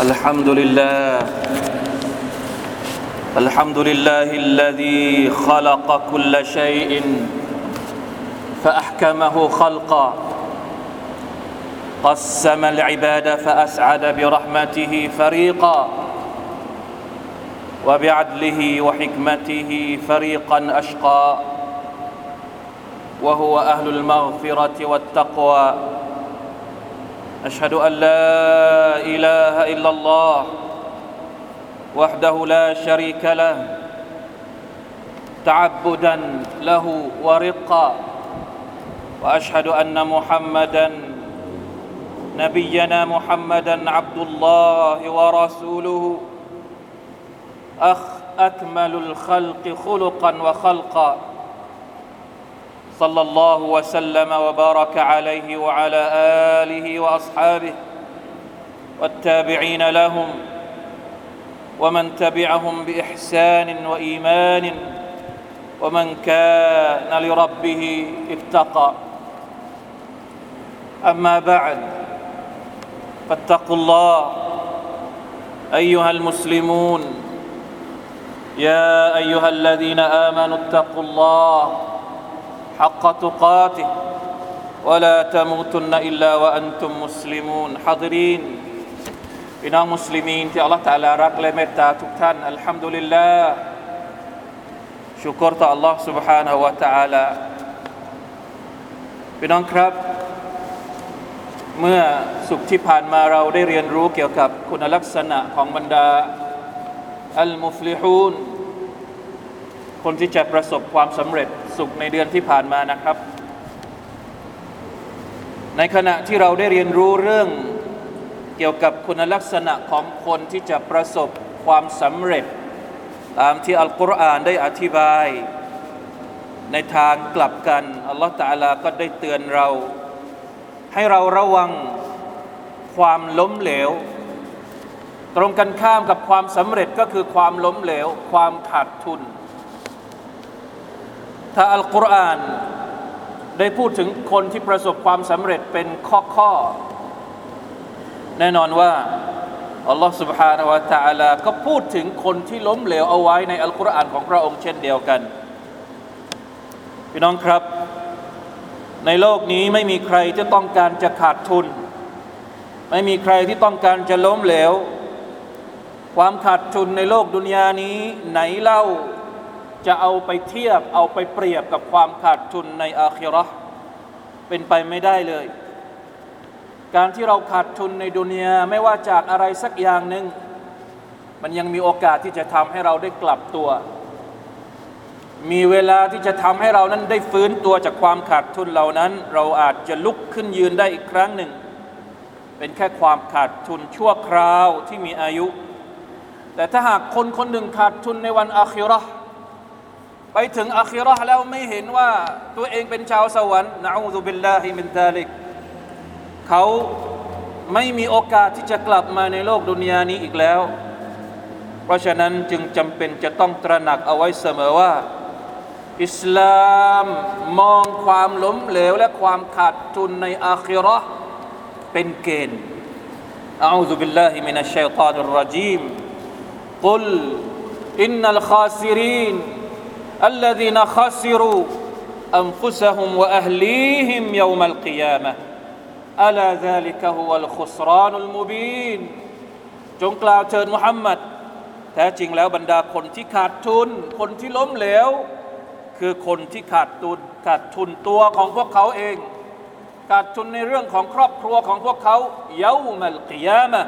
الحمد لله. الحمد لله الذي خلق كل شيء فأحكمه خلقا. قسم العباد فأسعد برحمته فريقا. وبعدله وحكمته فريقا أشقى. وهو أهل المغفرة والتقوى. أشهد أن لا إله إلا الله وحده لا شريك له تعبدا له ورقا وأشهد أن محمدا نبينا محمدا عبد الله ورسوله. أخ أكمل الخلق خلقا وخلقا. صلى الله وسلم وبارك عليه وعلى آله وأصحابه والتابعين لهم ومن تبعهم بإحسان وإيمان ومن كان لربه اتقى. أما بعد فاتقوا الله أيها المسلمون. يا أيها الذين آمنوا اتقوا الله حق تقاته ولا تموتن إلا وأنتم مسلمون حاضرين พี่น้องมุสลิมีนที่อัลลอฮฺตะอาลารักและเมตตาทุกท่านอัลฮัมดุลิลลาห์ชุกรต่อ Allah سبحانه และ تعالى พี่น้องครับ เมื่อสุขที่ผ่านมาเราได้เรียนรู้เกี่ยวกับคุณลักษณะของบรรดา อัลมุฟลิฮูน คนที่จะประสบความสำเร็จสุขในเดือนที่ผ่านมานะครับ ในขณะที่เราได้เรียนรู้เรื่องเกี่ยวกับคุณลักษณะของคนที่จะประสบความสำเร็จ ตามที่อัลกุรอานได้อธิบาย ในทางกลับกันอัลลอฮฺตะอาลาก็ได้เตือนเรา ให้เราระวังความล้มเหลว ตรงกันข้ามกับความสำเร็จก็คือความล้มเหลว ความขาดทุน ถ้าอัลกุรอานได้พูดถึงคนที่ประสบความสำเร็จเป็นข้อข้อแน่นอนว่าอัลลอฮฺ سبحانه และ تعالى ก็พูดถึงคนที่ล้มเหลวเอาไว้ในอัลกุรอานของพระองค์เช่นเดียวกัน พี่น้องครับ ในโลกนี้ไม่มีใครที่ต้องการจะขาดทุน ไม่มีใครที่ต้องการจะล้มเหลว ความขาดทุนในโลกดุนยานี้ไหนเล่า จะเอาไปเทียบเอาไปเปรียบกับความขาดทุนในอาคิราะห์เป็นไปไม่ได้เลย การที่เราขาดทุนในดุนยาไม่ว่าจากอะไรสักอย่างหนึ่งมันยังมีโอกาสที่จะทำให้เราได้กลับตัว มีเวลาที่จะทำให้เรานั้นได้ฟื้นตัวจากความขาดทุนเหล่านั้น เราอาจจะลุกขึ้นยืนได้อีกครั้งหนึ่ง เป็นแค่ความขาดทุนชั่วคราวที่มีอายุ แต่ถ้าหากคนคนหนึ่งขาดทุนในวันอาคิรอ์ ไปถึงอาคิราะห์แล้วไม่เห็นว่าตัวเองเป็นชาวสวรรค์นะอูซุบิลลาฮิมินซาลิกเขาไม่มีโอกาสที่จะกลับมาในโลกดุนยานี้อีกแล้ว เพราะฉะนั้นจึงจำเป็นจะต้องตระหนักเอาไว้เสมอว่า อิสลามมองความล้มเหลวและความขาดทุนในอาคิราะห์เป็นเกณฑ์أعوذ بالله من الشيطان الرجيم قل إن الخاسرين الذين خسروا أنفسهم وأهليهم يوم القيامة ألا ذلك هو الخسران المبين จงกล่าวเชิญมุฮัมมัดแท้จริงแล้วบรรดาคนที่ขาดทุน คนที่ล้มเหลว คือคนที่ขาดทุนขาดทุนตัวของพวกเขาเอง ขาดทุนในเรื่องของครอบครัวของพวกเขาเยามัลกิยามะ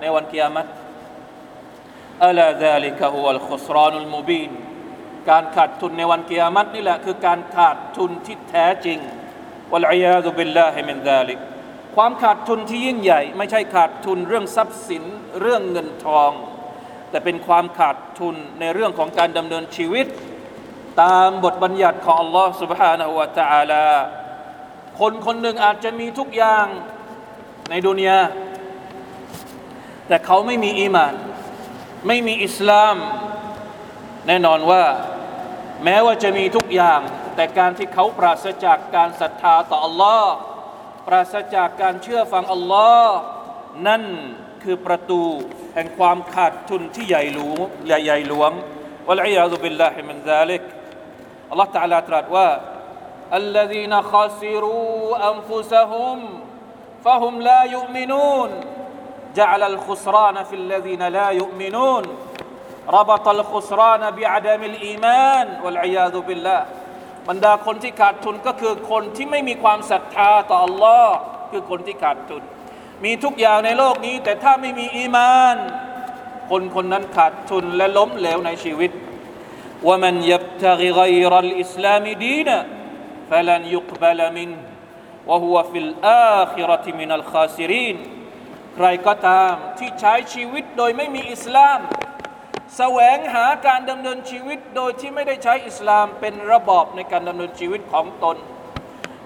ในวันกิยามัตอัลาซาลิกะฮุวัลขุสรานุลมุบีน การขาดทุนในวันกิยามัตนี่แหละคือการขาดทุนที่แท้จริงวัลอยาซุบิลลาฮิมินซาลิกความขาดทุนที่ยิ่งใหญ่ ไม่ใช่ขาดทุนเรื่องทรัพย์สินเรื่องเงินทอง แต่เป็นความขาดทุนในเรื่องของการดำเนินชีวิต ตามบทบัญญัติของ Allah سبحانه และ تعالى คนคนหนึ่งอาจจะมีทุกอย่างในดุนยา แต่เขาไม่มีอีหมาน ไม่มีอิสลาม แน่นอนว่า แม้ว่าจะมีทุกอย่าง แต่การที่เขาปราศจากการศรัทธาต่อ Allah ปราศจากการเชื่อฟัง Allah นั่น คือประตูแห่งความขาดทุนที่ใหญ่หลวงใหญ่หลวงวะลัยยาซุบิลลาฮิมินซาลิกอัลลอฮฺตะอาลาตรัสว่า الذين خسروا أنفسهم فهم لا يؤمنون جعل الخسران في الذين لا يؤمنون ربط الخسران بعدم الإيمان والعياذ بالله บรรดาคนที่ขาดทุนก็คือคนที่ไม่มีความศรัทธาต่อ Allah คือคนที่ขาดทุน มีทุกอย่างในโลกนี้ แต่ถ้าไม่มีอีมาน คนคนนั้นขาดทุนและล้มเหลวในชีวิต ومن يبتغي غير الإسلام دينا فلن يقبل منه وهو في الآخرة من الخاسرين ใครก็ตามที่ใช้ชีวิตโดยไม่มีอิสลาม แสวงหาการดำเนินชีวิตโดยที่ไม่ได้ใช้อิสลามเป็นระบอบในการดำเนินชีวิตของตน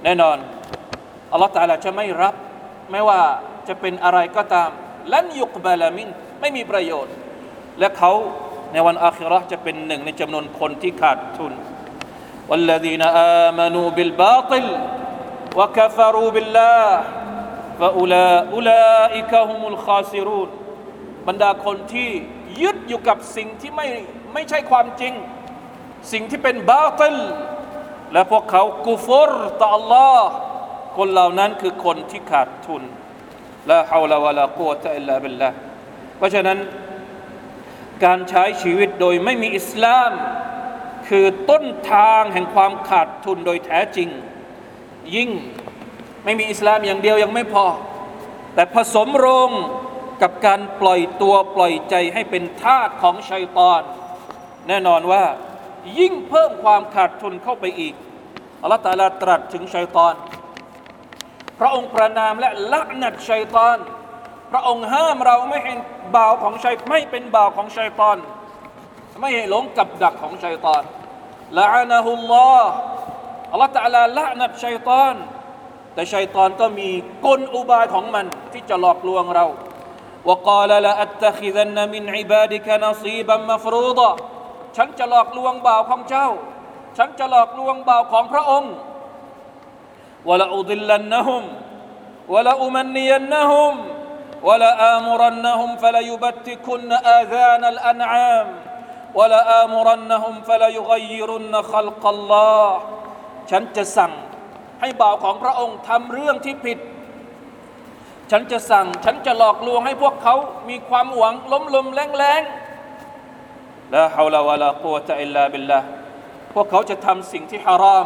แน่นอนอัลลอฮฺตาลาจะไม่รับ ไม่ว่าจะเป็นอะไรก็ตามลันยุกบาลามินไม่มีประโยชน์ และเขาในวันอาคิเราะห์จะเป็นหนึ่งในจำนวนคนที่ขาดทุน والذين آمنوا بالباطل وكفروا بالله فأولئك هم الخاسرون บรรดาคนที่ ยึดอยู่กับสิ่งที่ไม่ไม่ใช่ความจริง สิ่งที่เป็นบาติลและพวกเขากุฟรต่อ Allah คนเหล่านั้นคือคนที่ขาดทุนละฮาวลาวะลากุวะตะอิลลาบิลละเพราะฉะนั้นการใช้ชีวิตโดยไม่มีอิสลาม คือต้นทางแห่งความขาดทุนโดยแท้จริง ยิ่งไม่มีอิสลามอย่างเดียวยังไม่พอ แต่ผสมโรง กับการปล่อยตัวปล่อยใจให้เป็นทาสของชัยตอน แน่นอนว่า ยิ่งเพิ่มความขาดทุนเข้าไปอีกอัลลอฮฺตาลาตรัสถึงชัยตอน พระองค์ประนามและละนัดชัยตอน พระองค์ห้ามเราไม่เห็นบ่าวของชัยไม่เป็นบ่าวของชัยตอน ไม่ให้หลงกับดักของชัยตอนละอานะฮุลลอฮ์อัลลอฮฺตาลาละนัดชัยตอน แต่ชัยตอนก็มีกลอุบายของมันที่จะหลอกลวงเรา وقال لأتخذن من عبادك نصيبا مفروضا ฉันจะหลอกลวงบ่าวของเจ้า ฉันจะหลอกลวงบ่าวของพระองค์ ولأضلنهم ولأمنينهم ولآمرنهم فليبتكن آذان الأنعام ولآمرنهم فليغيرن خلق الله ฉันจะสั่งให้บ่าวของพระองค์ทำเรื่องที่ผิด ฉันจะสั่ง ฉันจะหลอกลวงให้พวกเขามีความหวังล้มลุมแรงแรงลาฮาวลาวะลากัวตะอิลลาบิลลาพวกเขาจะทำสิ่งที่ฮารอม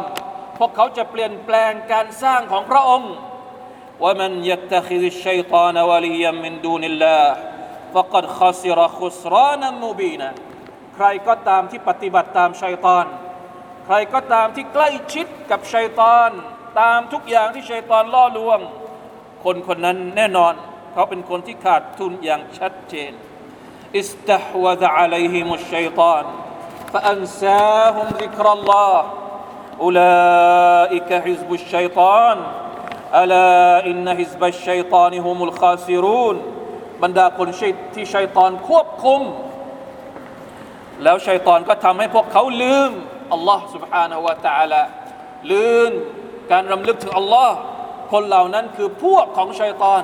พวกเขาจะเปลี่ยนแปลงการสร้างของพระองค์ว่ามันยัตคิดชัยตานวลียมินดูนิลลาฟะกัดขัสรขุสรานัมูบีนะใครก็ตามที่ปฏิบัติตามชัยตอน ใครก็ตามที่ใกล้ชิดกับชัยตอน ตามทุกอย่างที่ชัยตอนล่อลวง คนคนนั้นแน่นอน เขาเป็นคนที่ขาดทุนอย่างชัดเจน استحوذ عليهم الشيطان فأنساهم ذكر الله أولئك حزب الشيطان ألا إن حزب الشيطان هم الخاسرون บรรดาคนที่ชัยตอนควบคุม แล้วชัยตอนก็ทำให้พวกเขาลืมอัลลอฮ์ سبحانه และ تعالى ลืมการรำลึกถึงอัลลอฮ์ คนเหล่านั้นคือพวกของชัยตอน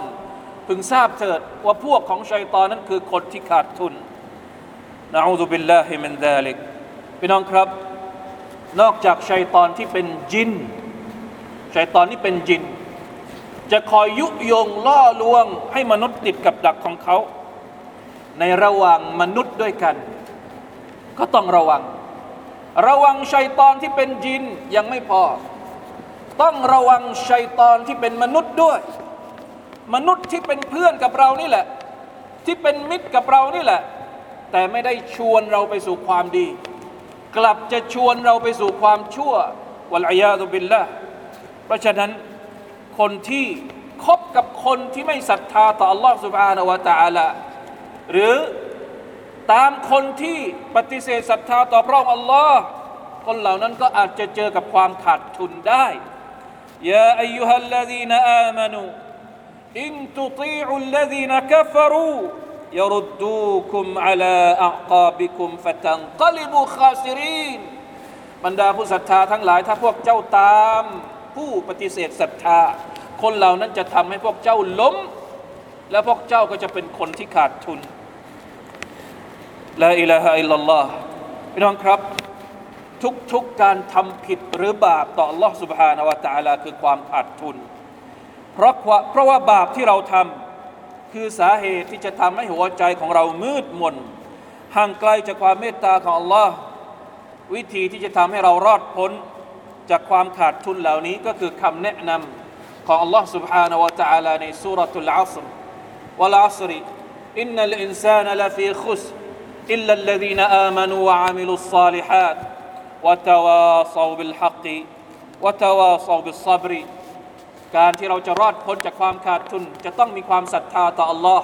พึงทราบเถิดว่าพวกของชัยตอนนั้นคือคนที่ขาดทุนนะอูซุบิลลาฮิมินดาลิกพี่น้องครับ นอกจากชัยตอนที่เป็นจินชัยตอนนี้เป็นจิน จะคอยยุยงล่อลวงให้มนุษย์ติดกับดักของเขา ในระหว่างมนุษย์ด้วยกัน ก็ต้องระวัง ระวังชัยตอนที่เป็นจินยังไม่พอ ต้องระวังชัยตอนที่เป็นมนุษย์ด้วย มนุษย์ที่เป็นเพื่อนกับเรานี่แหละ ที่เป็นมิตรกับเรานี่แหละ แต่ไม่ได้ชวนเราไปสู่ความดี กลับจะชวนเราไปสู่ความชั่ววัลอยาตุบิลละเพราะฉะนั้นคนที่คบกับคนที่ไม่ศรัทธาต่อ Allah سبحانه และ تعالى หรือตามคนที่ปฏิเสธศรัทธาต่อพระองค์ Allah คนเหล่านั้นก็อาจจะเจอกับความขาดทุนได้ ยาอายุฮัลลดีนอามานูอินตุตีอุลลดีนกัฟรู يردوكم على أعقابكم فتنقلبوا خاسرين บรรดาผู้ศรัทธาทั้งหลาย ถ้าพวกเจ้าตามผู้ปฏิเสธศรัทธา คนเหล่านั้นจะทำให้พวกเจ้าล้ม แล้วพวกเจ้าก็จะเป็นคนที่ขาดทุนลาอิลาฮะอิลลัลลอฮ์พี่น้องครับ ทุกๆการทำผิดหรือบาปต่อ Allah سبحانه และ تعالى คือความขาดทุน เพราะเพราะว่าบาปที่เราทำคือสาเหตุที่จะทำให้หัวใจของเรามืดมนห่างไกลจากความเมตตาของ Allah วิธีที่จะทำให้เรารอดพ้นจากความขาดทุนเหล่านี้ก็คือคำแนะนำของ Allah سبحانه และ تعالى ในสุรทูลอัสรวะลอัสรอินนัลอินซานลฟีขุสอิลลัลลซีนอามานูวะอามิลุสซาลิฮัต وتواصوا بالحق وتواصوا بالصبر การที่เราจะรอดพ้นจากความขาดทุน จะต้องมีความศรัทธาต่อ Allah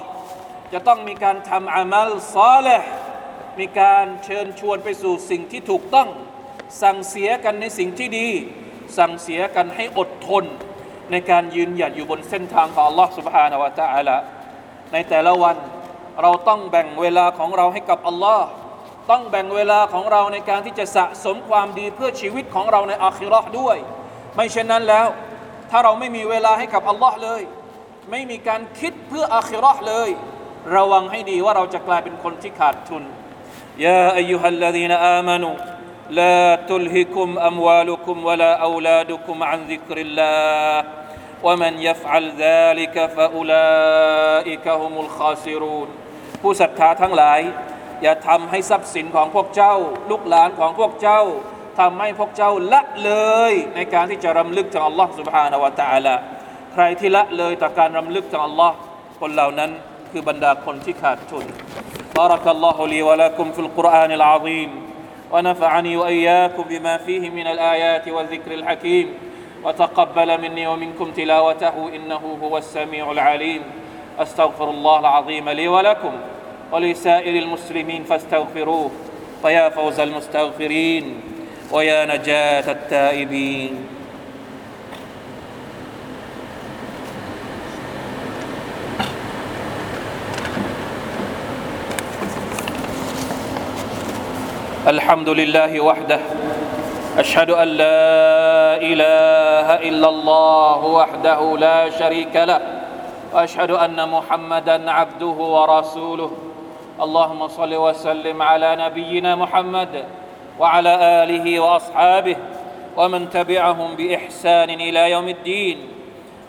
จะต้องมีการทำอามัลซอเลห์มีการเชิญชวนไปสู่สิ่งที่ถูกต้อง สั่งเสียกันในสิ่งที่ดี สั่งเสียกันให้อดทน ในการยืนหยัดอยู่บนเส้นทางของ Allah سبحانه และ تعالى ในแต่ละวันเราต้องแบ่งเวลาของเราให้กับ Allah ต้องแบ่งเวลาของเราในการที่จะสะสมความดีเพื่อชีวิตของเราในอาคิรอห์ด้วย ไม่เช่นนั้นแล้ว ถ้าเราไม่มีเวลาให้กับอัลลอฮ์เลย ไม่มีการคิดเพื่ออาคิรอห์เลย ระวังให้ดีว่าเราจะกลายเป็นคนที่ขาดทุนยาอายุฮัลลดีนอามานุ لا تلهكم أموالكم ولا أولادكم عن ذكر الله ومن يفعل ذلك فأولئك هم الخاسرون ผู้ศรัทธาทั้งหลาย อย่าทำให้ทรัพย์สินของพวกเจ้า ลูกหลานของพวกเจ้าทำให้พวกเจ้าละเลย ในการที่จะรำลึกถึงอัลลอฮ์ سبحانه และ تعالى ใครที่ละเลยต่อการรำลึกถึงอัลลอฮ์คนเหล่านั้นคือบรรดาคนที่ขาดทุน بارك الله لي ولكم في القرآن العظيم ونفعني وإياكم بما فيه من الآيات والذكر الحكيم وتقبل مني ومنكم تلاوته إنه هو السميع العليم أستغفر الله العظيم لي ولكم ولسائر المسلمين فاستغفروه. فيا فوز المستغفرين ويا نجاة التائبين. الحمد لله وحده. أشهد أن لا إله إلا الله وحده لا شريك له. وأشهد أن محمدا عبده ورسوله. اللهم صل وسلم على نبينا محمد وعلى اله واصحابه ومن تبعهم باحسان الى يوم الدين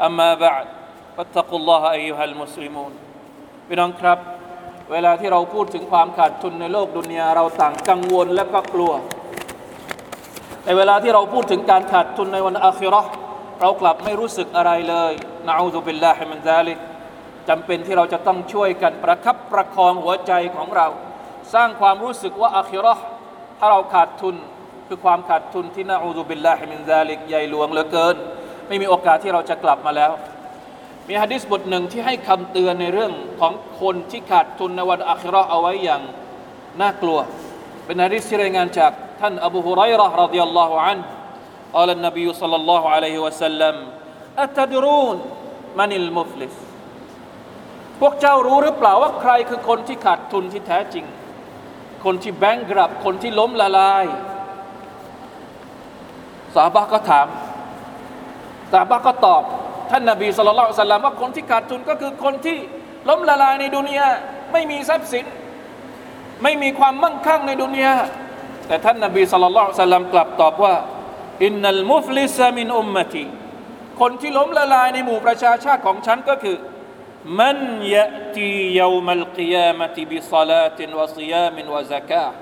اما بعد فاتقوا الله ايها المسلمون พี่น้องครับ เวลาที่เราพูดถึงความขาดทุนในโลกดุนยาเราต่างกังวลและก็กลัวในเวลาที่เราพูดถึงการขาดทุนในวันอาคิรอเรากลับไม่รู้สึกอะไรเลยนะอูซุบิลลาฮิมินซาลิก จำเป็นที่เราจะต้องช่วยกันประคับประคองหัวใจของเรา สร้างความรู้สึกว่าอัคิรอถ้าเราขาดทุนคือความขาดทุนที่ نعوذ بالله من ذلك ใหญ่หลวงเหลือเกิน ไม่มีโอกาสที่เราจะกลับมาแล้ว มีฮะดิษบทหนึ่งที่ให้คำเตือนในเรื่องของคนที่ขาดทุนในวันอัคิรอเอาไว้อย่างน่ากลัว เป็นฮะดิษที่รายงานจากท่านอบูฮุไรรอรดิยัลลอฮุอันอัลนบียุลลัลลอฮุอะลัยฮิวะสัลลัมอัตดรูนมันิลมุฟลิส พวกเจ้ารู้หรือเปล่าว่าใครคือคนที่ขาดทุนที่แท้จริง คนที่แบงกรับ คนที่ล้มละลายสาบะก็ถามสาบะก็ตอบ ท่านนาบีสุลต่านสัลลัมว่าคนที่ขาดทุนก็คือคนที่ล้มละลายในดุนยาไม่มีทรัพย์สิน ไม่มีความมั่งคั่งในดุนยาแต่ท่านนาบีสุลต่านสัลลัมกลับตอบว่าอินนัลมุฟลิสมินอุมมติคนที่ล้มละลายในหมู่ประชาชาติของฉันก็คือ من يأتي يوم القيامة بصلاة وصيام وزكاة؟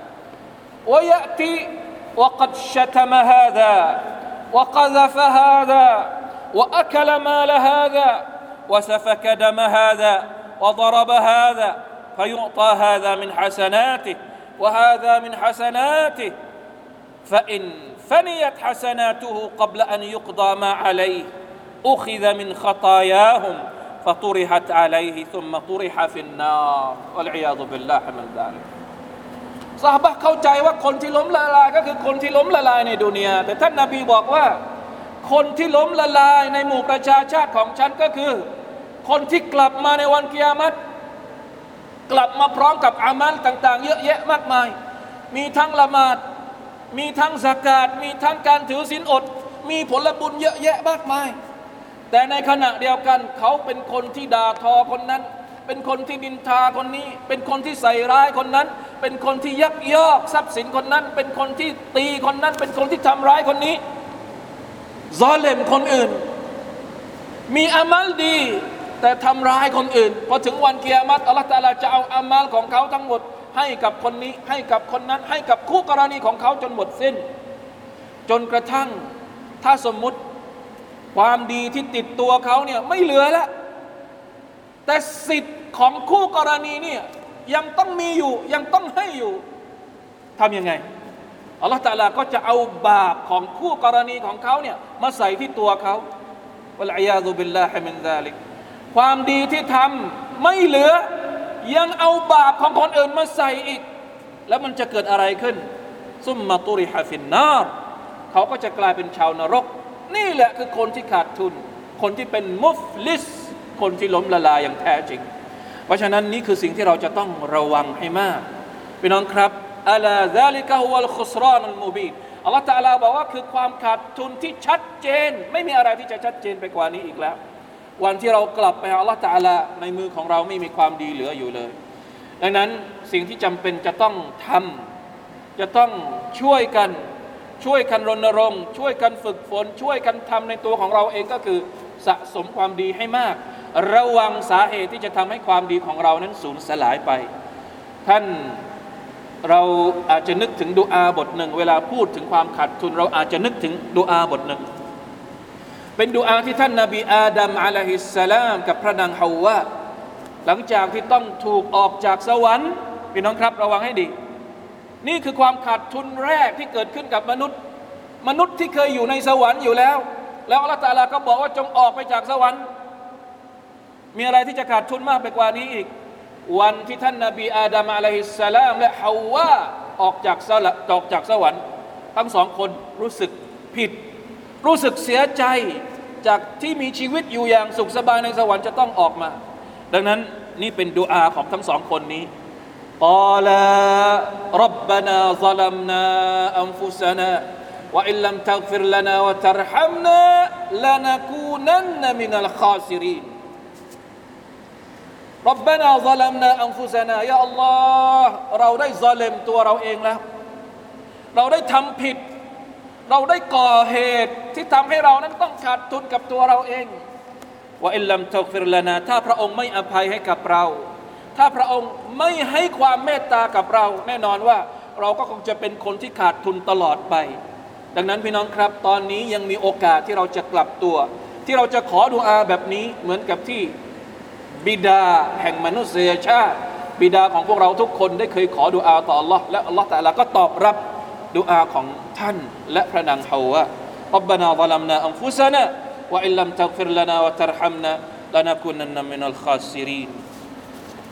ويأتي وقد شتم هذا وقذف هذا وأكل مال هذا وسفك دم هذا وضرب هذا فيعطى هذا من حسناته وهذا من حسناته. فإن فنيت حسناته قبل أن يقضى ما عليه أخذ من خطاياهم فطرحت عليه ثم طرح في النار والعياذ بالله من ذلك ซาบะเข้าใจว่าคนที่ล้มละลายก็คือคนที่ล้มละลายในดุนยาแต่ท่านนาบีบอกว่า คนที่ล้มละลายในหมู่ประชาชาติของฉันก็คือ คนที่กลับมาในวันกิยามัตกลับมาพร้อมกับอามัลต่างๆ เยอะแยะมากมาย มีทั้งละหมาด มีทั้งสกาดมีทั้งการถือศีลอด มีผลบุญเยอะแยะมากมาย แต่ในขณะเดียวกันเขาเป็นคนที่ด่าทอคนนั้น เป็นคนที่นินทาคนนี้ เป็นคนที่ใส่ร้ายคนนั้น เป็นคนที่ยักยอกทรัพย์สินคนนั้น เป็นคนที่ตีคนนั้น เป็นคนที่ทำร้ายคนนี้ซอเลมคนอื่น มีอามัลดี แต่ทำร้ายคนอื่นพอถึงวันเกียรติอัลลอฮฺตาลาจะเอาอามัลของเขาทั้งหมด ให้กับคนนี้ให้กับคนนั้น ให้กับคู่กรณีของเขาจนหมดสิ้น จนกระทั่งถ้าสมมุติ ความดีที่ติดตัวเขาเนี่ยไม่เหลือแล้วแต่สิทธิ์ของคู่กรณีเนี่ยยังต้องมีอยู่ยังต้องให้อยู่ทำยังไงอัลลอฮฺตาลาก็จะเอาบาปของคู่กรณีของเขาเนี่ยมาใส่ที่ตัวเขาวะลัยาซุบิลลาฮิมินซาลิกความดีที่ทำไม่เหลือ ยังเอาบาปของคนอื่นมาใส่อีก แล้วมันจะเกิดอะไรขึ้น ซุมมาตุริฮะฟินนารเขาก็จะกลายเป็นชาวนรก นี่แหละคือคนที่ขาดทุน คนที่เป็นมุฟลิส คนที่ล้มละลายอย่างแท้จริง เพราะฉะนั้นนี่คือสิ่งที่เราจะต้องระวังให้มากพี่น้องครับอัลาซาลิกะฮุวัลคุสรานอัลมูบีนอัลลอฮฺตะลาบอกว่าคือความขาดทุนที่ชัดเจน ไม่มีอะไรที่จะชัดเจนไปกว่านี้อีกแล้ว วันที่เรากลับไปอัลลอฮฺตะลาในมือของเราไม่มีความดีเหลืออยู่เลย ดังนั้นสิ่งที่จำเป็นจะต้องทำจะต้องช่วยกัน ช่วยกันรณรงค์ ช่วยกันฝึกฝน ช่วยกันทำในตัวของเราเองก็คือสะสมความดีให้มาก ระวังสาเหตุที่จะทำให้ความดีของเรานั้นสูญสลายไป ท่านเราอาจจะนึกถึงดูอาบทหนึ่ง เวลาพูดถึงความขาดทุน เราอาจจะนึกถึงดูอาบทหนึ่ง เป็นดูอาที่ท่านนาบีอาดัมอะลัยฮิสสลามกับพระนางฮาวาหลังจากที่ต้องถูกออกจากสวรรค์พี่น้องครับ ระวังให้ดี นี่คือความขาดทุนแรกที่เกิดขึ้นกับมนุษย์ มนุษย์ที่เคยอยู่ในสวรรค์อยู่แล้ว แล้วอัลลอฮฺตาลาก็บอกว่าจงออกไปจากสวรรค์ มีอะไรที่จะขาดทุนมากไปกว่านี้อีก วันที่ท่านนาบีอาดัมอะลัยฮิสสลาม และฮาวาออกจากสละออกจากสวรรค์ ทั้งสองคนรู้สึกผิด รู้สึกเสียใจจากที่มีชีวิตอยู่อย่างสุขสบายในสวรรค์จะต้องออกมา ดังนั้นนี่เป็นดูอาของทั้งสองคนนี้ قال ربنا ظلمنا أنفسنا وإن لم تغفر لنا وترحمنا لنكونن من الخاسرين ربنا ظلمنا أنفسنا يا الله เราได้ ظالم ตัวเราเองแล้ว เราได้ทำผิด เราได้ก่อเหตุที่ทำให้เรานั้นต้องขาดทุนกับตัวเราเองว่าอิลลัมตักฟิรลานาถ้าพระองค์ไม่อภัยให้กับเรา ถ้าพระองค์ไม่ให้ความเมตตากับเรา แน่นอนว่าเราก็คงจะเป็นคนที่ขาดทุนตลอดไป ดังนั้นพี่น้องครับ ตอนนี้ยังมีโอกาสที่เราจะกลับตัว ที่เราจะขอดุอาแบบนี้เหมือนกับที่บิดาแห่งมนุษยชาติ บิดาของพวกเราทุกคนได้เคยขอดุอาต่อ Allah และ Allah แต่ละก็ตอบรับดุอาของท่านและพระนางฮาวะอับบานาซัลัมนาอัมฟุซานะวะอิลลัมตักฟิรลานาวะตัรฮัมนะลานะกุนันมินัลคาซิรีน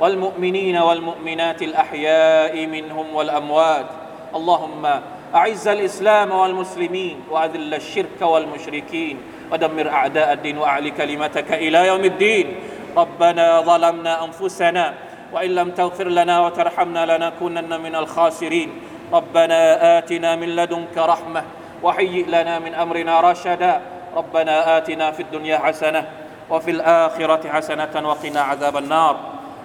والمؤمنين والمؤمنات الأحياء منهم والأموات. اللهم أعز الإسلام والمسلمين وأذل الشرك والمشركين ودمر أعداء الدين وأعل كلمتك إلى يوم الدين. ربنا ظلمنا أنفسنا وإن لم تغفر لنا وترحمنا لنكونن من الخاسرين. ربنا آتنا من لدنك رحمة وهيئ لنا من أمرنا رشدا. ربنا آتنا في الدنيا حسنة وفي الآخرة حسنة وقنا عذاب النار.